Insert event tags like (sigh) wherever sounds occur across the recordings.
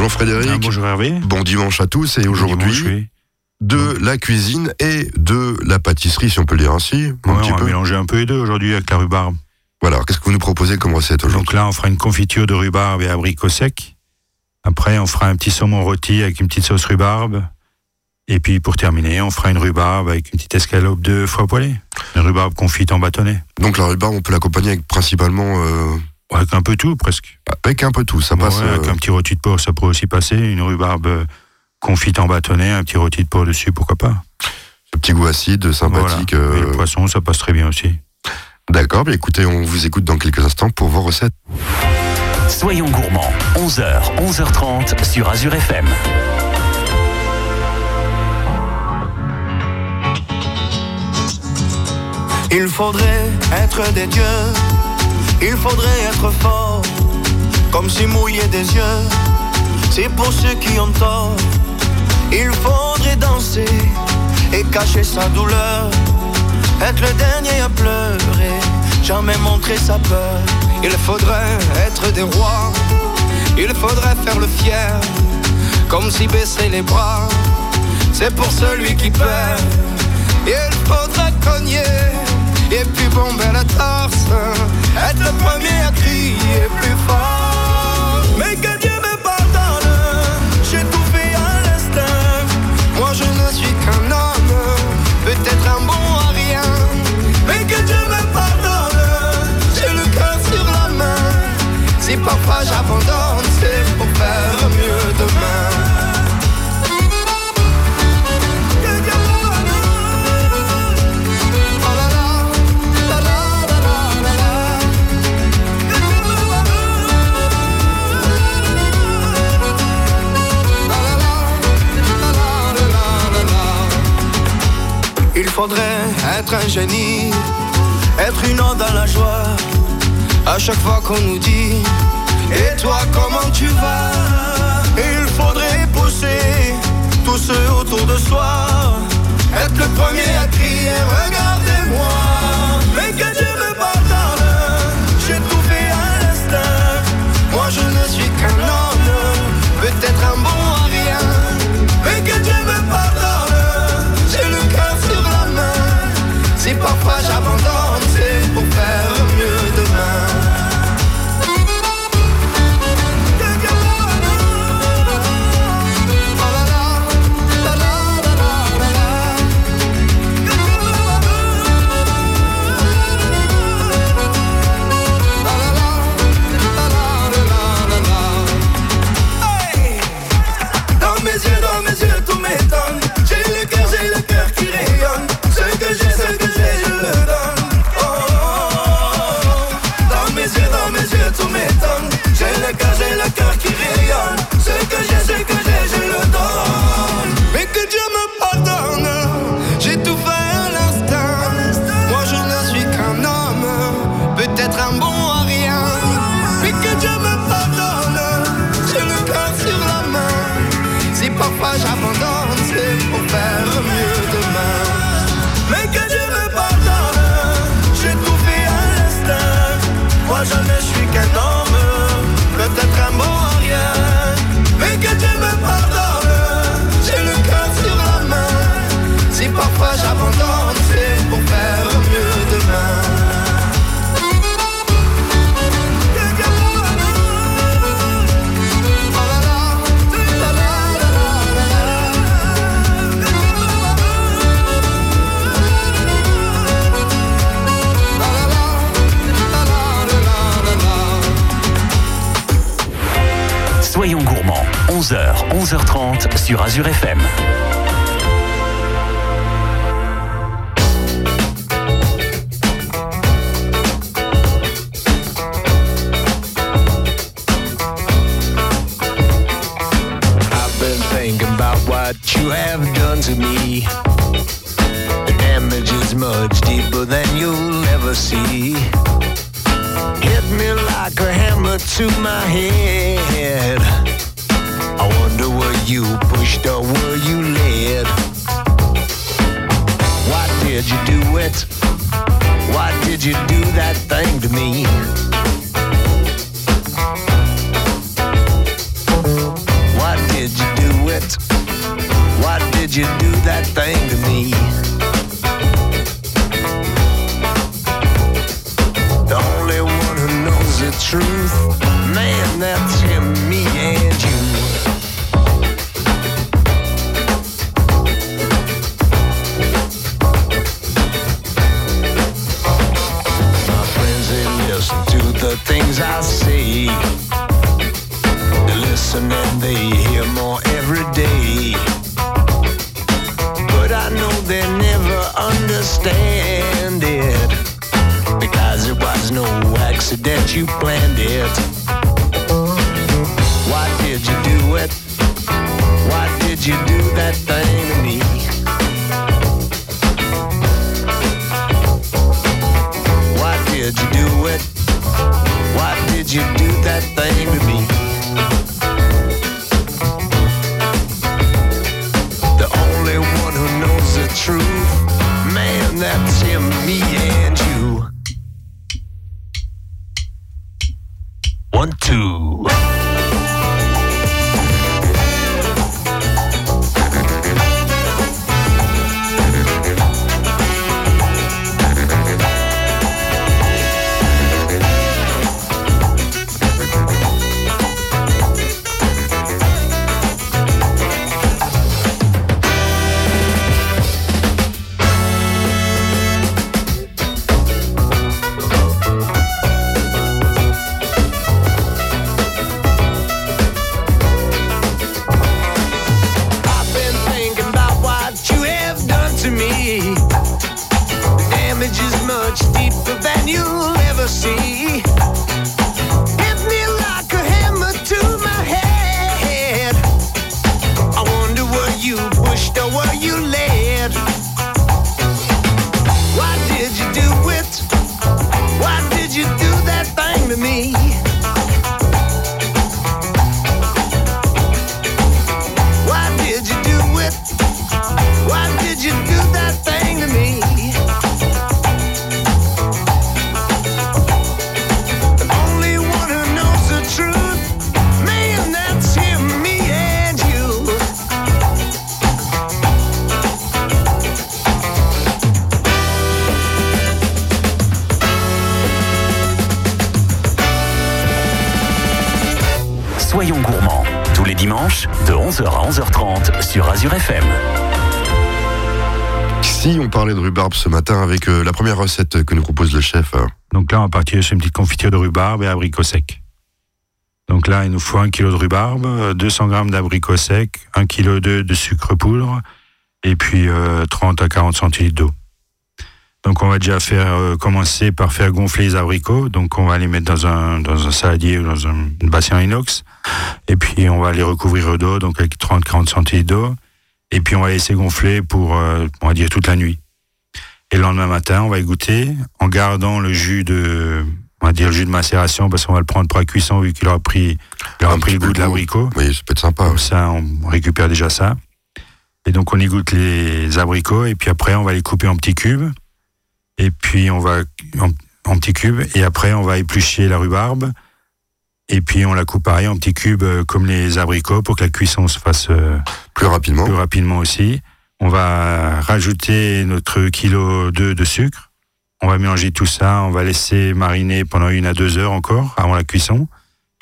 Bonjour Frédéric. Ah, bonjour Hervé. Bon dimanche à tous et aujourd'hui de la cuisine et de la pâtisserie, si on peut le dire ainsi. Un on va mélanger un peu les deux aujourd'hui avec la rhubarbe. Voilà, qu'est-ce que vous nous proposez comme recette aujourd'hui? Donc là, on fera une confiture de rhubarbe et abricots secs. Après, on fera un petit saumon rôti avec une petite sauce rhubarbe. Et puis, pour terminer, on fera une rhubarbe avec une petite escalope de foie poêlée. Une rhubarbe confite en bâtonnet. Donc la rhubarbe, on peut l'accompagner avec principalement... Euh... Avec un peu tout, presque. Avec un peu tout, ça passe... Avec euh, un petit rôti de porc, ça pourrait aussi passer. Une rhubarbe euh, confite en bâtonnet, un petit rôti de porc dessus, pourquoi pas. Ce petit goût acide, sympathique. Voilà. Et le poisson, ça passe très bien aussi. D'accord, mais écoutez, on vous écoute dans quelques instants pour vos recettes. Soyons gourmands, 11h, 11h30 sur Azure FM. Il faudrait être des dieux, il faudrait être fort, comme si mouiller des yeux, c'est pour ceux qui ont tort. Il faudrait danser et cacher sa douleur, être le dernier à pleurer, jamais montrer sa peur. Il faudrait être des rois, il faudrait faire le fier, comme si baisser les bras, c'est pour celui qui perd. Il faudrait cogner et puis bomber la torse, être le premier à crier plus fort. Mais que être un génie, être une onde dans la joie. À chaque fois qu'on nous dit, et toi comment tu vas? Il faudrait pousser tous ceux autour de soi, être le premier sur Azure FM. What you have done to me. The damage is much deeper than you'll ever see. Hit me like a hammer to my head. I wonder were you pushed or were you led? Why did you do it? Why did you do that thing to me? Why did you do it? Why did you do that thing to me? The only one who knows the truth, man, that's him, me, and the things One, two. Soyons gourmands, tous les dimanches de 11h à 11h30 sur Azure FM. Si on parlait de rhubarbe ce matin avec euh, la première recette que nous propose le chef. euh, Donc là, on va partir sur une petite confiture de rhubarbe et abricots secs. Donc là, il nous faut un kilo de rhubarbe, euh, 200 grammes d'abricots secs, 1 kg de, de sucre poudre et puis euh, 30 à 40 centilitres d'eau. Donc on va déjà faire euh, commencer par faire gonfler les abricots. Donc on va les mettre dans un dans un saladier ou dans un bassin inox. Et puis on va les recouvrir d'eau, donc avec 30-40 centilitres d'eau. Et puis on va laisser gonfler pour euh, on va dire toute la nuit. Et le lendemain matin, on va y goûter en gardant le jus de on va dire le jus de macération parce qu'on va le prendre pour la cuisson vu qu'il aura pris il aura un pris le goût de l'abricot. Oui, ça peut être sympa. Comme ça, on récupère déjà ça. Et donc, on y goûte les abricots. Et puis après, on va les couper en petits cubes. Et puis, on va en, en petits cubes. Et après, on va éplucher la rhubarbe. Et puis, on la coupe pareil en petits cubes euh, comme les abricots pour que la cuisson se fasse euh, Plus rapidement. plus rapidement aussi. On va rajouter notre kilo de, de sucre. On va mélanger tout ça. On va laisser mariner pendant une à deux heures encore avant la cuisson.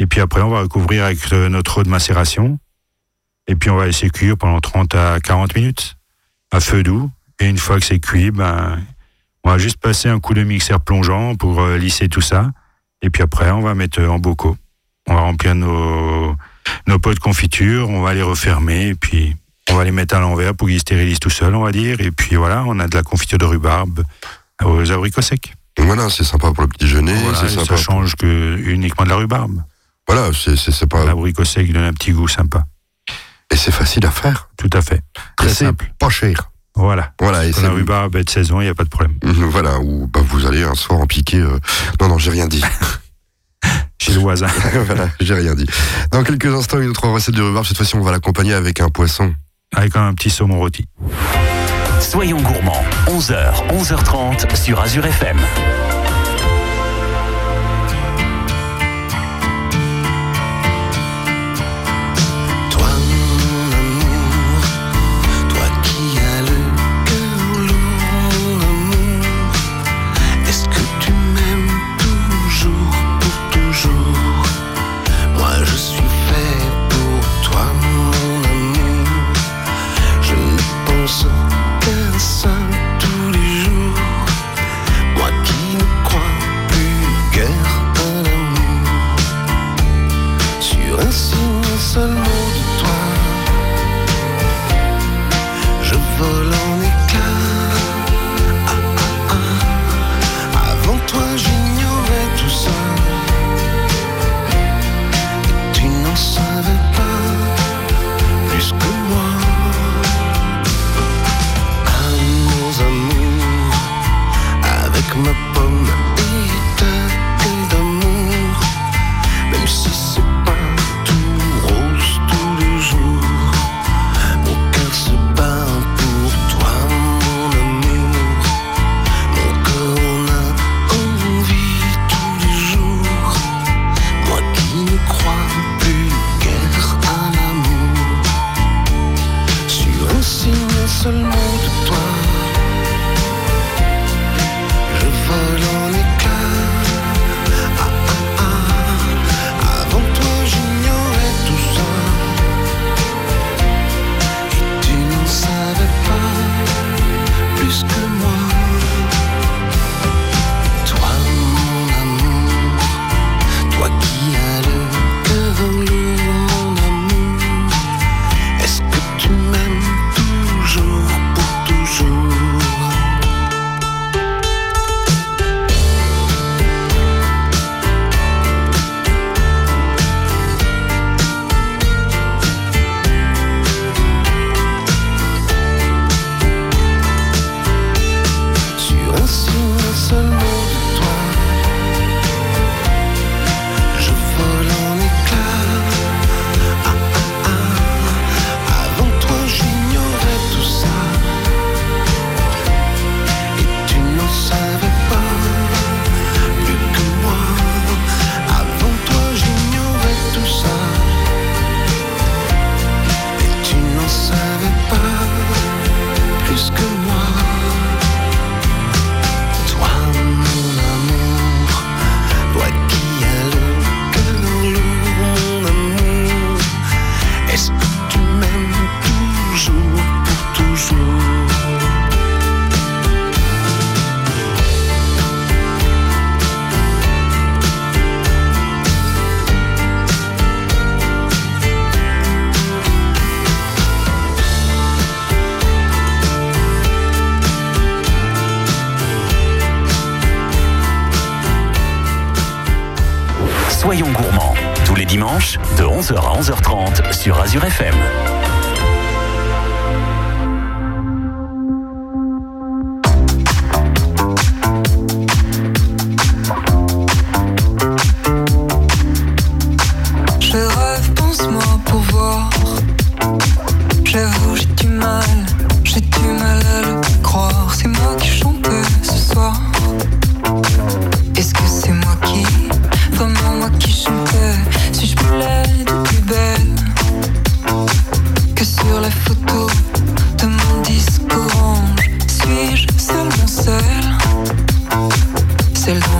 Et puis après, on va recouvrir avec euh, notre eau de macération. Et puis on va laisser cuire pendant 30 à 40 minutes à feu doux. Et une fois que c'est cuit, ben, on va juste passer un coup de mixeur plongeant pour euh, lisser tout ça. Et puis après, on va mettre euh, en bocaux. On va remplir nos, nos pots de confiture, on va les refermer. Et puis on va les mettre à l'envers pour qu'ils se stérilisent tout seuls, on va dire. Et puis voilà, on a de la confiture de rhubarbe aux abricots secs. Voilà, c'est sympa pour le petit déjeuner. Voilà, c'est et sympa. ça change que uniquement de la rhubarbe. Voilà, c'est pas. L'abricot sec donne un petit goût sympa. Et c'est facile à faire. Tout à fait. Très simple. Pas cher. Voilà. Voilà, et la rhubarbe est de saison, il n'y a pas de problème. Voilà, ou bah, vous allez un soir en piquer. euh, Non, non, j'ai rien dit. (laughs) Chez le voisin. (laughs) voilà, j'ai rien dit. Dans quelques instants, une autre recette de rhubarbe. Cette fois-ci, on va l'accompagner avec un poisson. Avec un petit saumon rôti. Soyons gourmands, 11h, 11h30 sur Azure FM. Soyons gourmands. Tous les dimanches, de 11h à 11h30 sur Azure FM.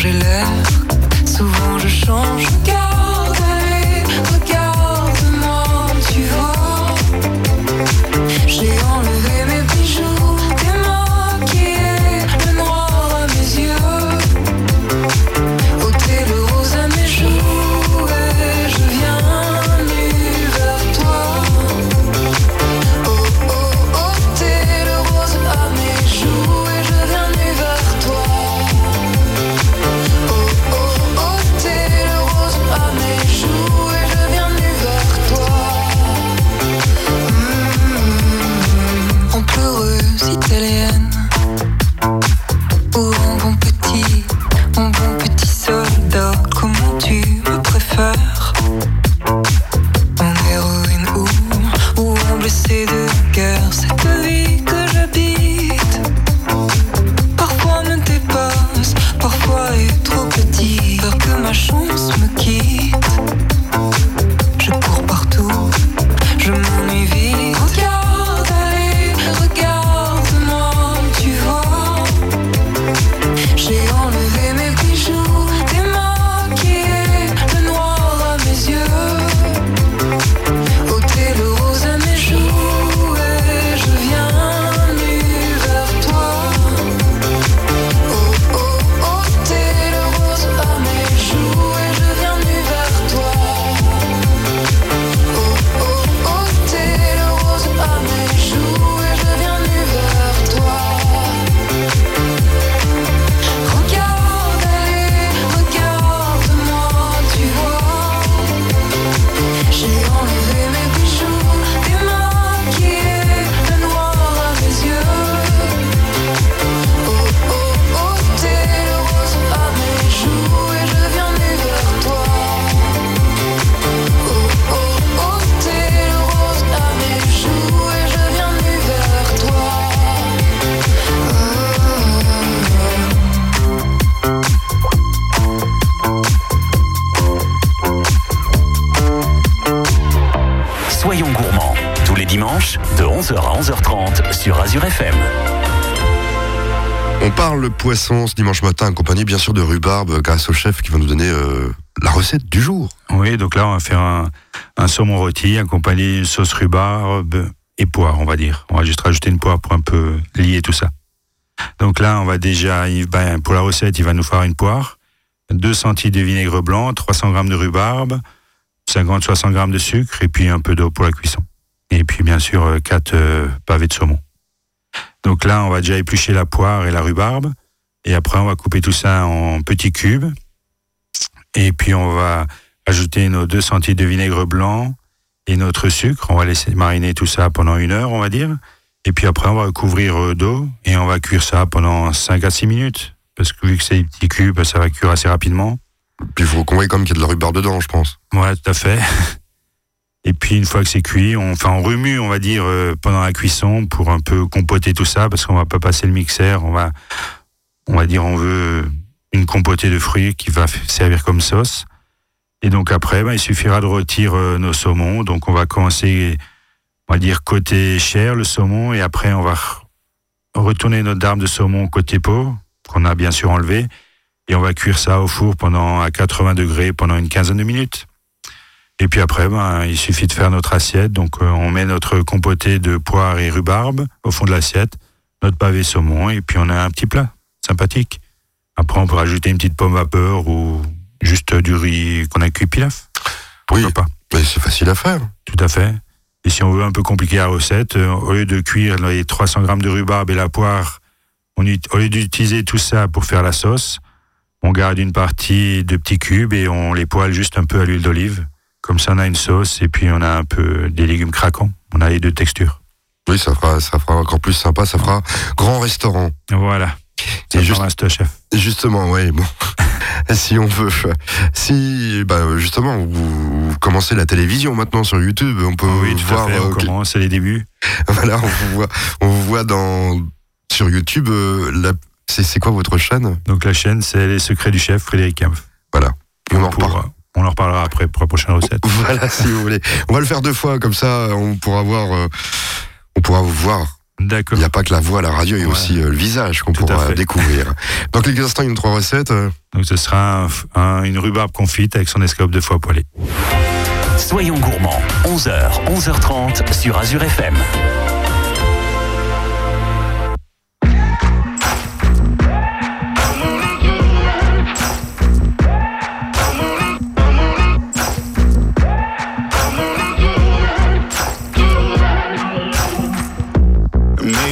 J'ai l'air. Souvent je change, regarde, 11h à 11h30 sur Azure FM. On parle poisson ce dimanche matin, accompagné bien sûr de rhubarbe, grâce au chef qui va nous donner euh, la recette du jour. Oui, donc là, on va faire un, un saumon rôti accompagné d'une sauce rhubarbe et poire, on va dire. On va juste rajouter une poire pour un peu lier tout ça. Donc là, on va déjà, ben, pour la recette, il va nous faire une poire, 2 centilitres de vinaigre blanc, 300 grammes de rhubarbe, 50-60 grammes de sucre et puis un peu d'eau pour la cuisson. Et puis bien sûr, 4 pavés de saumon. Donc là, on va déjà éplucher la poire et la rhubarbe. Et après, on va couper tout ça en petits cubes. Et puis, on va ajouter nos 2 centilitres de vinaigre blanc et notre sucre. On va laisser mariner tout ça pendant une heure, on va dire. Et puis après, on va couvrir euh, d'eau et on va cuire ça pendant 5 à 6 minutes. Parce que vu que c'est des petits cubes, ça va cuire assez rapidement. Puis il faut qu'on voit comme qu'il y a de la rhubarbe dedans, je pense. Ouais, tout à fait. (laughs) Et puis une fois que c'est cuit, on, enfin, on remue, on va dire, euh, pendant la cuisson pour un peu compoter tout ça, parce qu'on va pas passer le mixeur. On va, on va dire, on veut une compotée de fruits qui va servir comme sauce. Et donc après, ben, il suffira de retirer euh, nos saumons. Donc on va commencer, on va dire, côté chair, le saumon, et après on va re- retourner notre dame de saumon côté peau, qu'on a bien sûr enlevé, et on va cuire ça au four pendant à 80 degrés pendant une quinzaine de minutes. Et puis après, ben, il suffit de faire notre assiette. Donc, euh, on met notre compoté de poire et rhubarbe au fond de l'assiette, notre pavé saumon, et puis on a un petit plat sympathique. Après, on peut rajouter une petite pomme vapeur ou juste du riz qu'on a cuit pilaf. Pourquoi Oui. pas? Mais c'est facile à faire. Tout à fait. Et si on veut un peu compliquer la recette, euh, au lieu de cuire les 300 grammes de rhubarbe et la poire, on, ut- au lieu d'utiliser tout ça pour faire la sauce, on garde une partie de petits cubes et on les poêle juste un peu à l'huile d'olive. Comme ça, on a une sauce et puis on a un peu des légumes craquants. On a les deux textures. Oui, ça fera, ça fera encore plus sympa, ça fera grand restaurant. Voilà. Et Ça juste- un chef. Justement, oui, bon. (laughs) si on veut, si, bah, justement, vous, vous commencez la télévision maintenant sur YouTube, on peut Oui, tout voir, à fait. On commence, c'est les débuts. (laughs) voilà, on vous voit, on vous voit dans, sur YouTube, euh, la- c'est, c'est quoi votre chaîne? Donc la chaîne, c'est Les Secrets du Chef, Frédéric Kempf. Voilà. On en reparle. On en reparlera après pour la prochaine recette. (laughs) Voilà, si vous voulez. On va le faire deux fois, comme ça, on pourra voir, euh, on pourra vous voir. D'accord. Il n'y a pas que la voix la radio, il y a Ouais. aussi euh, le visage qu'on pourra découvrir. (laughs) Dans quelques instants, une trois recettes. euh, Donc ce sera un f- un- une rhubarbe confite avec son escalope de foie poêlée. Soyons gourmands, 11h, 11h30 sur Azure FM.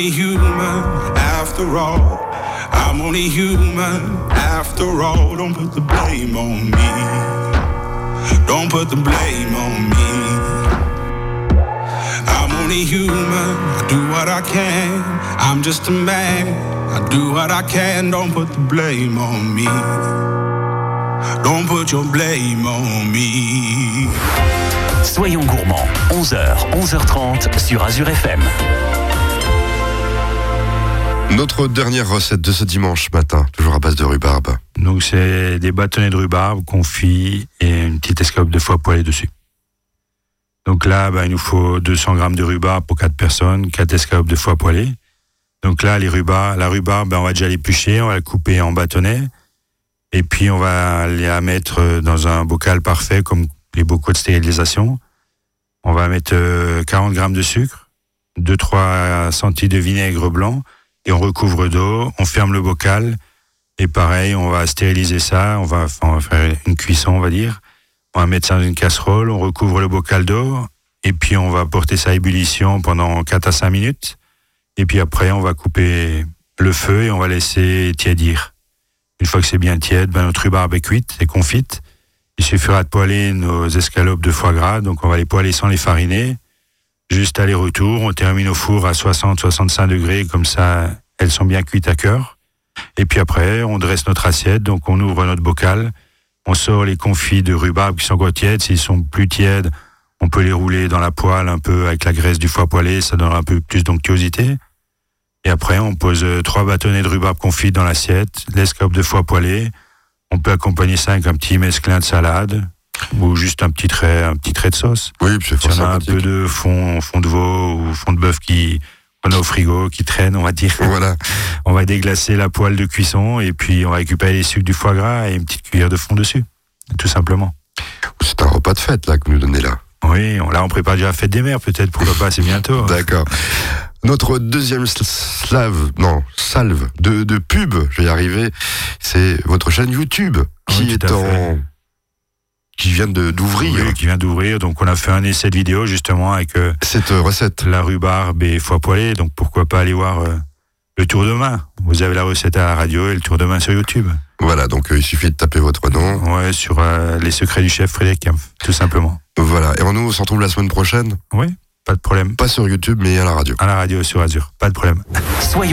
only human after all. I'm only human after all. Don't put the blame on me. Don't put the blame on me. I'm only human. I do what I can. I'm just a man. I do what I can. Don't put the blame on me. Don't put your blame on me. Soyons gourmands, 11h, 11h30 sur Azure FM. Notre dernière recette de ce dimanche matin, toujours à base de rhubarbe. Donc c'est des bâtonnets de rhubarbe confits et une petite escalope de foie poêlée dessus. Donc là, bah, il nous faut 200 grammes de rhubarbe pour 4 personnes, 4 escalopes de foie poêlée. Donc là, les rhubarbes, la rhubarbe, bah, on va déjà l'éplucher, on va la couper en bâtonnets. Et puis on va la mettre dans un bocal parfait, comme les bocaux de stérilisation. On va mettre euh, 40 grammes de sucre, 2-3 centilitres de vinaigre blanc, et on recouvre d'eau, on ferme le bocal, et pareil, on va stériliser ça, on va, faire une cuisson, on va dire. On va mettre ça dans une casserole, on recouvre le bocal d'eau, et puis on va porter ça à ébullition pendant 4 à 5 minutes. Et puis après, on va couper le feu et on va laisser tiédir. Une fois que c'est bien tiède, ben, notre rhubarbe est cuite, c'est confite. Il suffira de poêler nos escalopes de foie gras, donc on va les poêler sans les fariner. Juste aller-retour, on termine au four à 60-65 degrés, comme ça elles sont bien cuites à cœur. Et puis après, on dresse notre assiette, donc on ouvre notre bocal, on sort les confits de rhubarbe qui sont encore tièdes. S'ils sont plus tièdes, on peut les rouler dans la poêle un peu avec la graisse du foie poêlé, ça donne un peu plus d'onctuosité. Et après, on pose euh, trois bâtonnets de rhubarbe confite dans l'assiette, l'escope de foie poêlé. On peut accompagner ça avec un petit mesclin de salade ou juste un petit trait, un petit trait de sauce. Oui, c'est Si on a un peu de fond, fond de veau ou fond de bœuf qui qu'on a au frigo, qui traîne, on va dire. Voilà. (laughs) On va déglacer la poêle de cuisson et puis on va récupérer les sucres du foie gras et une petite cuillère de fond dessus. Tout simplement. C'est un repas de fête, là, que vous nous donnez là. Oui, on, là on prépare déjà la fête des mères peut-être pour le pas, c'est bientôt. D'accord. Notre deuxième sl- slave, non, salve de, de pub, je vais y arriver, c'est votre chaîne YouTube qui Oui, tout est en. Qui vient de- d'ouvrir Oui, qui vient d'ouvrir, donc on a fait un essai de vidéo justement avec euh, cette recette. la rhubarbe et foie poêlé, donc pourquoi pas aller voir euh, le tour de main. Vous avez la recette à la radio et le tour de main sur YouTube. Voilà, donc euh, il suffit de taper votre nom. Ouais, sur euh, les secrets du chef Frédéric Kempf, tout simplement. Voilà. Et nous, on se retrouve la semaine prochaine, Oui, pas de problème. pas sur YouTube, mais à la radio. À la radio sur Azure, pas de problème. Soyons